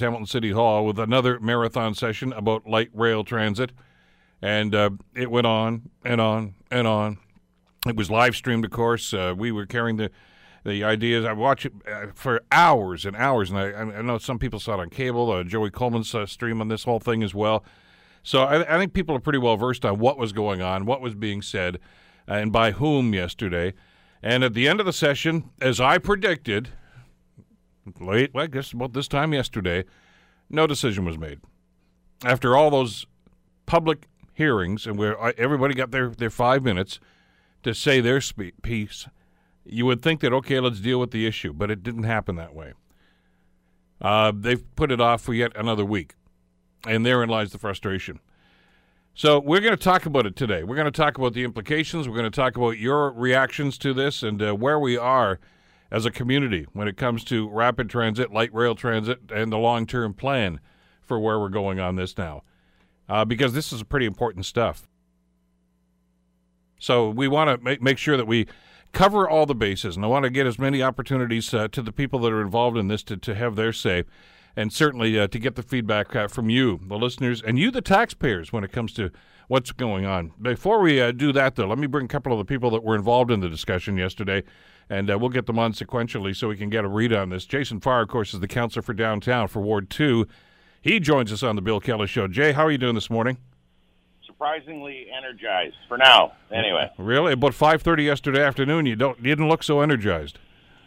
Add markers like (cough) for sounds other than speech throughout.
Hamilton City Hall with another marathon session about light rail transit. And uh, it went on and on and on. It was live streamed, of course. Uh, we were carrying the the ideas. I watched it uh, for hours and hours, and I, I know some people saw it on cable. Uh, Joey Coleman's uh, stream on this whole thing as well. So I, I, think people are pretty well versed on what was going on, what was being said, and by whom yesterday. And at the end of the session, as I predicted, late, well, I guess about this time yesterday, no decision was made. After all those public hearings, and where everybody got their, their five minutes to say their spe- piece, you would think that, okay, let's deal with the issue, but it didn't happen that way. Uh, they've put it off for yet another week, and therein lies the frustration. So we're going to talk about it today. We're going to talk about the implications. We're going to talk about your reactions to this and uh, where we are as a community when it comes to rapid transit, light rail transit, and the long term plan for where we're going on this now. Uh, because this is pretty important stuff. So we want to make, make sure that we cover all the bases, and I want to get as many opportunities uh, to the people that are involved in this to, to have their say, and certainly uh, to get the feedback uh, from you, the listeners, and you, the taxpayers, when it comes to what's going on. Before we uh, do that, though, let me bring a couple of the people that were involved in the discussion yesterday and uh, we'll get them on sequentially so we can get a read on this. Jason Farr, of course, is the counselor for downtown for Ward 2. He joins us on the Bill Kelly Show. Jay, how are you doing this morning? Surprisingly energized for now. Anyway, (laughs) really, about five thirty yesterday afternoon, you don't you didn't look so energized.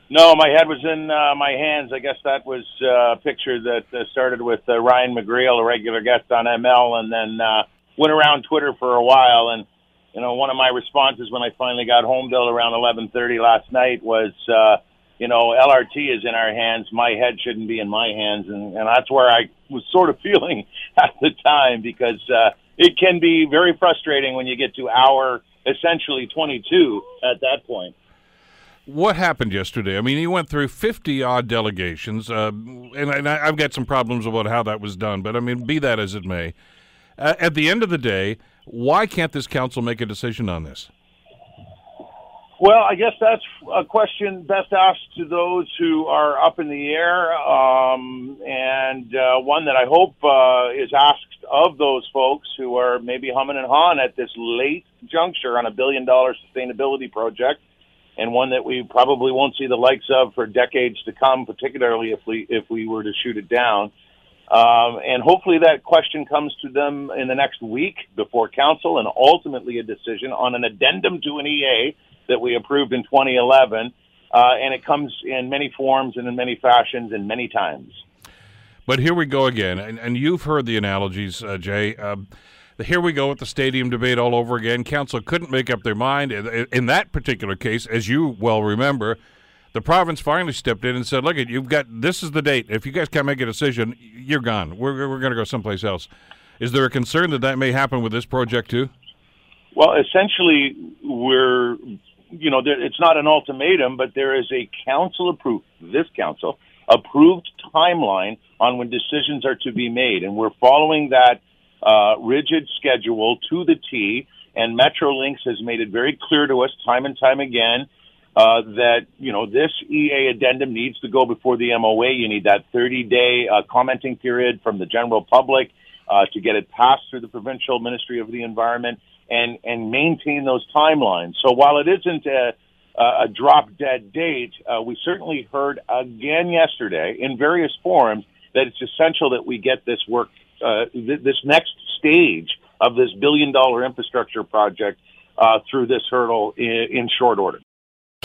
No, my head was in uh, my hands. I guess that was uh, a picture that uh, started with uh, Ryan McGreal, a regular guest on ML, and then uh, went around Twitter for a while. And you know, one of my responses when I finally got home, Bill, around 11:30 last night was, uh, you know, LRT is in our hands. My head shouldn't be in my hands, and, and that's where I was sort of (laughs) feeling at the time because uh, it can be very frustrating when you get to hour essentially 22 at that point. What happened yesterday? I mean, you went through 50 odd delegations, uh, and, and I, have got some problems about how that was done, but I mean, be that as it may. Uh, at the end of the day, why can't this council make a decision on this? Well, I guess that's a question best asked to those who are up in the air, um, and uh, one that I hope uh, is asked of those folks who are maybe humming and hawing at this late juncture on a billion dollar sustainability project, and one that we probably won't see the likes of for decades to come, particularly if we if we were to shoot it down. Um, and hopefully that question comes to them in the next week before council and ultimately a decision on an addendum to an EA that we approved in 2011. Uh, and it comes in many forms and in many fashions and many times. But here we go again. And, and you've heard the analogies, uh, Jay. Uh, here we go with the stadium debate all over again. Council couldn't make up their mind. In, in that particular case, as you well remember, the province finally stepped in and said, "Look, at you've got this is the date. If you guys can't make a decision, you're gone. We're we're going to go someplace else." Is there a concern that that may happen with this project too? Well, essentially, we're you know it's not an ultimatum, but there is a council approved this council approved timeline on when decisions are to be made, and we're following that uh, rigid schedule to the T. And Metrolinx has made it very clear to us time and time again uh, that you know this EA addendum needs to go before the MOA. You need that 30-day uh, commenting period from the general public uh, to get it passed through the provincial Ministry of the Environment and and maintain those timelines. So while it isn't a, a drop dead date, uh, we certainly heard again yesterday in various forums that it's essential that we get this work, uh, th- this next stage of this billion dollar infrastructure project uh, through this hurdle in, in short order.